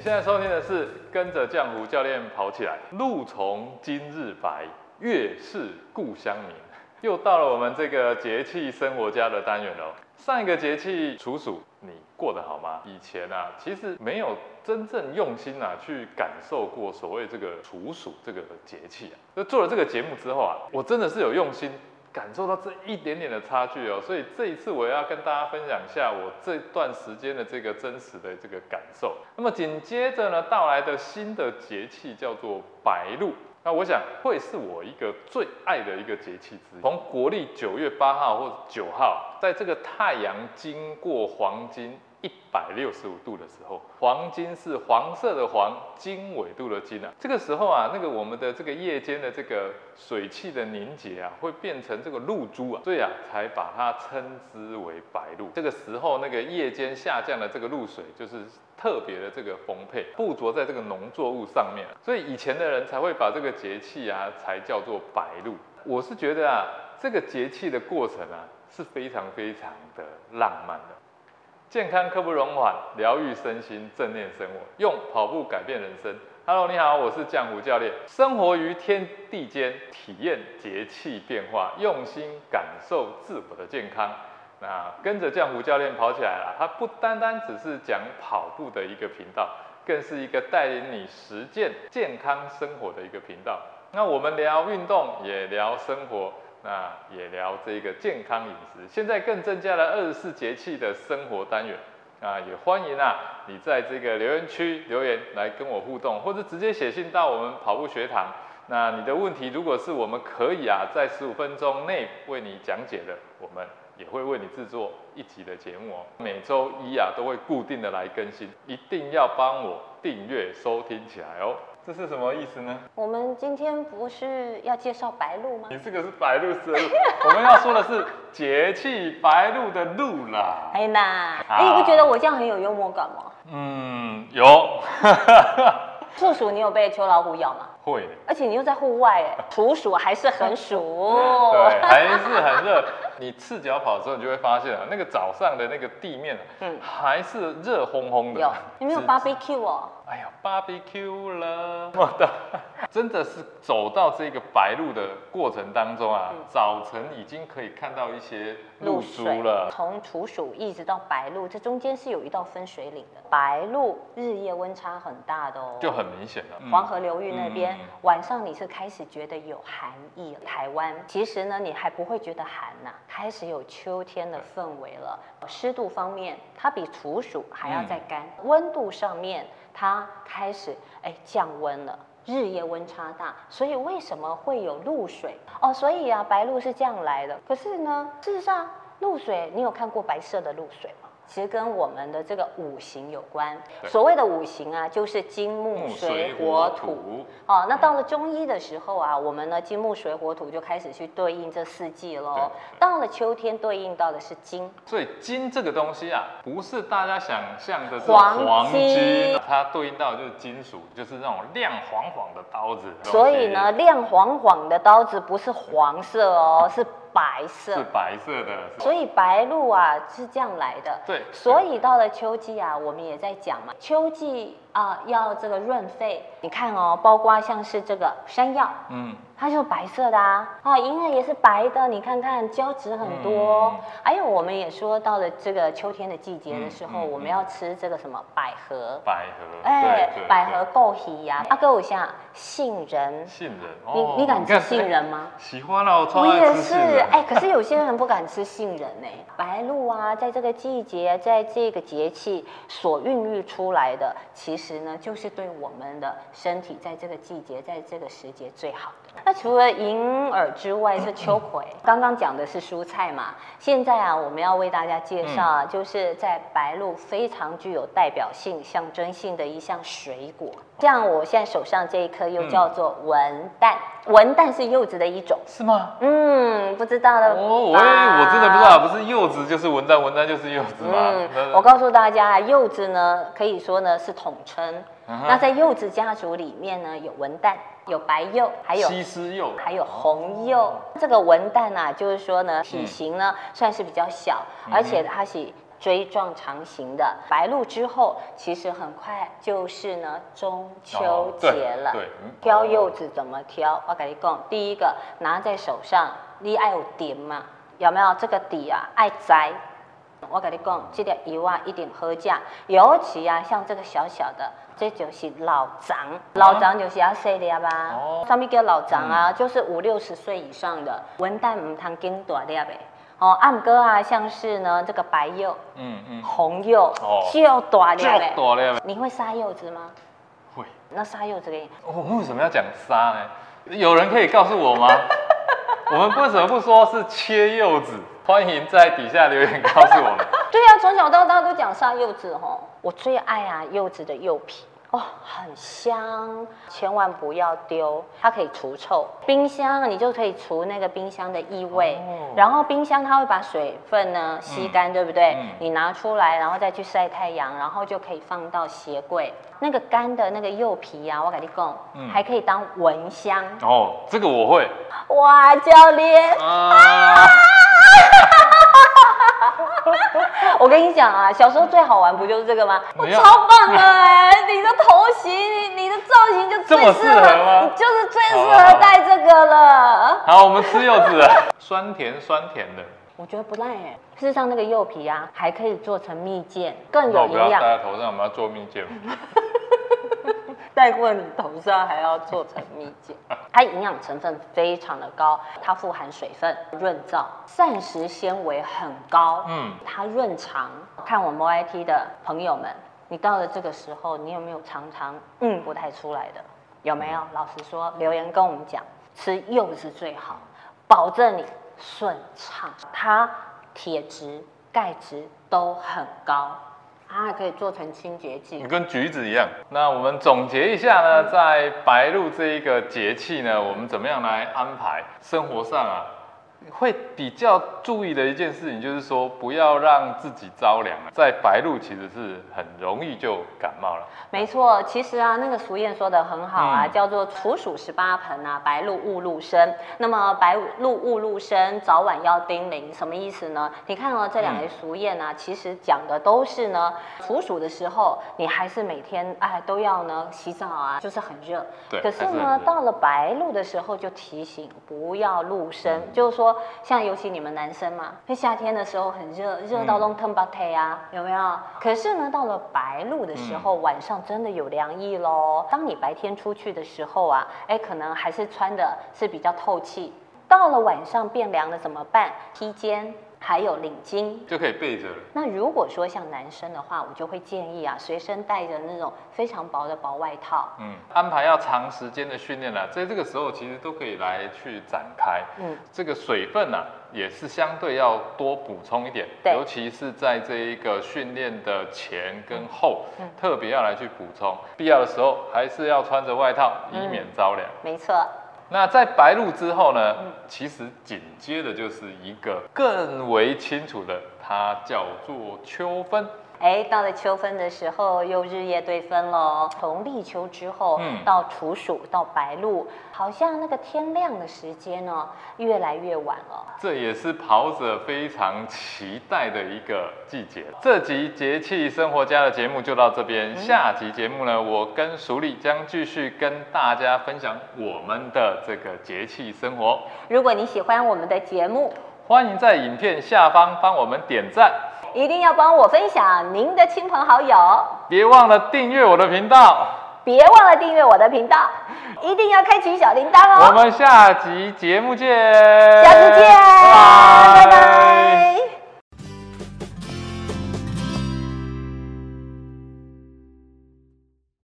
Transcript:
你现在收听的是跟着浆糊教练跑起来，路从今日白，月是故乡明。又到了我们这个节气生活家的单元喽。上一个节气处暑，你过得好吗？以前啊，其实没有真正用心啊去感受过所谓这个处暑这个节气啊。那做了这个节目之后啊，我真的是有用心。感受到这一点点的差距哦，所以这一次我要跟大家分享一下我这段时间的这个真实的这个感受。那么紧接着呢，到来的新的节气叫做白露，那我想会是我一个最爱的一个节气之一。从国历九月八号或九号，在这个太阳经过黄金。一百六十五度的时候，黄金是黄色的黄，经纬度的经啊。这个时候啊，那个我们的这个夜间的这个水汽的凝结啊，会变成这个露珠啊，所以啊，才把它称之为白露。这个时候，那个夜间下降的这个露水，就是特别的这个丰沛，附着在这个农作物上面，所以以前的人才会把这个节气啊，才叫做白露。我是觉得啊，这个节气的过程啊，是非常非常的浪漫的。健康刻不容缓，疗愈身心，正念生活，用跑步改变人生。Hello，你好，我是江湖教练。生活于天地间，体验节气变化，用心感受自我的健康。那跟着江湖教练跑起来了，它不单单只是讲跑步的一个频道，更是一个带领你实践健康生活的一个频道。那我们聊运动，也聊生活。那也聊这个健康饮食，现在更增加了二十四节气的生活单元啊，也欢迎啊你在这个留言区留言来跟我互动，或者直接写信到我们跑步学堂。那你的问题如果是我们可以啊在十五分钟内为你讲解的，我们也会为你制作一集的节目哦。每周一啊都会固定的来更新，一定要帮我订阅收听起来哦。这是什么意思呢？我们今天不是要介绍白鹭吗？你这个是白露是，我们要说的是节气白鹭的鹭啦。哎那，哎，你不觉得我这样很有幽默感吗？嗯，有。处暑，你有被秋老虎咬吗？会。而且你又在户外，哎，处暑还是很暑。对，还是很热。你赤脚跑的时候，你就会发现啊，那个早上的那个地面，嗯，还是热烘烘的。有，你没有 barbecue 哦？哎呀，barbecue 了，我的，真的是走到这个白露的过程当中啊，早晨已经可以看到一些露珠了。从处暑一直到白露，这中间是有一道分水岭的。白露日夜温差很大的哦，就很明显了。黄河流域那边晚上你是开始觉得有寒意，台湾其实呢你还不会觉得寒呐，开始有秋天的氛围了。湿度方面，它比处暑还要再干，温度上面。它开始哎降温了，日夜温差大，所以为什么会有露水哦？所以啊，白露是这样来的。可是呢，事实上，露水你有看过白色的露水吗？其实跟我们的这个五行有关。所谓的五行啊，就是金木水火土。哦，那到了中医的时候啊，我们呢金木水火土就开始去对应这四季喽。到了秋天，对应到的是金。所以金这个东西啊，不是大家想象的黄金，它对应到就是金属，就是那种亮晃晃的刀子。所以呢，亮晃晃的刀子不是黄色哦，是。白色是白色的，所以白露啊是这样来的。对，所以到了秋季啊，我们也在讲嘛，秋季啊要这个润肺。你看哦，包括像是这个山药，嗯。它就白色的啊，啊，银耳也是白的，你看看胶质很多。还有，我们也说到了这个秋天的季节的时候，我们要吃这个什么百合。百合，哎，百合枸杞呀。阿哥，我想杏仁。杏仁，你你敢吃杏仁吗？喜欢啊，我超爱吃杏仁。哎，可是有些人不敢吃杏仁呢。白露啊，在这个季节，在这个节气所孕育出来的，其实呢，就是对我们的身体在这个季节，在这个时节最好的。那除了银耳之外，是秋葵。刚刚讲的是蔬菜嘛，现在啊，我们要为大家介绍啊，就是在白露非常具有代表性、象征性的一项水果。像我现在手上这一颗，又叫做文旦。文旦是柚子的一种，是吗？嗯，不知道了。哦，我我真的不知道，不是柚子就是文旦，文旦就是柚子吗？嗯，我告诉大家，柚子呢，可以说呢是统称。那在柚子家族里面呢，有文旦。有白柚，还有西施柚，还有红柚。这个文旦啊，就是说呢，体型呢算是比较小，而且它是锥状长形的。白露之后，其实很快就是呢中秋节了。哦对对嗯挑柚子怎么挑？我跟你讲，第一个拿在手上，你爱有点嘛？有没有这个底啊？爱摘。我跟你讲，这个油啊一定好价，尤其啊像这个小小的，这就是老张，老张就是要细粒吧？哦上面叫老张啊，就是五六十岁以上的，文旦唔通经大粒的。哦，暗哥啊，像是呢这个白柚、嗯嗯，红柚，哦就大粒就的。多了。你会杀柚子吗？会，那杀柚子给你，我们为什么要讲杀呢？有人可以告诉我吗？我们为什么不说是切柚子？欢迎在底下留言告诉我们。对呀、从小到大都讲杀柚子哦，我最爱啊柚子的柚皮。哦，很香，千万不要丢，它可以除臭。冰箱你就可以除那个冰箱的异味，哦然后冰箱它会把水分呢吸干，对不对？嗯你拿出来，然后再去晒太阳，然后就可以放到鞋柜。那个干的那个柚皮呀、我跟你讲，嗯还可以当蚊香。哦，这个我会哇，教练，啊。我跟你讲啊，小时候最好玩不就是这个吗？我超棒的哎、你的头型，你你的造型就最适合，你就是最适合戴这个了。好，我们吃柚子了，酸甜酸甜的，我觉得不赖哎、事实上，那个柚皮啊，还可以做成蜜饯，更有营养。戴在头上，我们要做蜜饯。戴过你头上还要做成蜜饯，它营养成分非常的高，它富含水分、润燥，膳食纤维很高，嗯，它润肠。看我们 YT 的朋友们，你到了这个时候，你有没有常常嗯不太出来的？有没有？老实说，留言跟我们讲，吃柚子最好，保证你顺畅。它铁质、钙质都很高，它还可以做成清洁剂你。跟橘子一样。那我们总结一下呢，在白露这一个节气呢，我们怎么样来安排生活上啊？会比较注意的一件事情就是说，不要让自己着凉啊。在白露其实是很容易就感冒了。没错，其实啊，那个俗谚说的很好啊，嗯叫做“处暑十八盆啊，白露勿露身”。那么白露勿露身，早晚要叮咛，什么意思呢？你看哦，这两个俗谚啊，其实讲的都是呢，处暑的时候，你还是每天哎都要呢洗澡啊，就是很热。对可是呢到了白露的时候，就提醒不要露身，就是说，像尤其你们男生嘛，那夏天的时候很热，热到都腾巴腿啊，有没有？可是呢，到了白露的时候，晚上真的有凉意喽。当你白天出去的时候啊，哎，可能还是穿的是比较透气。到了晚上变凉了怎么办？披肩还有领巾。就可以备着了。那如果说像男生的话，我就会建议啊，随身带着那种非常薄的薄外套。嗯，安排要长时间的训练了，在这个时候其实都可以来去展开。嗯，这个水分呢、也是相对要多补充一点，尤其是在这一个训练的前跟后，嗯特别要来去补充。必要的时候还是要穿着外套，以免着凉。没错，那在白露之后呢，嗯其实紧接着就是一个更为清楚的，它叫做秋分。哎，到了秋分的时候，又日夜对分喽。从立秋之后，嗯到处暑，到白露，好像那个天亮的时间呢，越来越晚了。这也是跑者非常期待的一个季节。这集节气生活家的节目就到这边，下集节目呢，我跟熟丽将继续跟大家分享我们的这个节气生活。如果你喜欢我们的节目，欢迎在影片下方帮我们点赞，一定要帮我分享您的亲朋好友，别忘了订阅我的频道。别忘了订阅我的频道，一定要开启小铃铛哦。我们下集节目见，下次见，拜拜。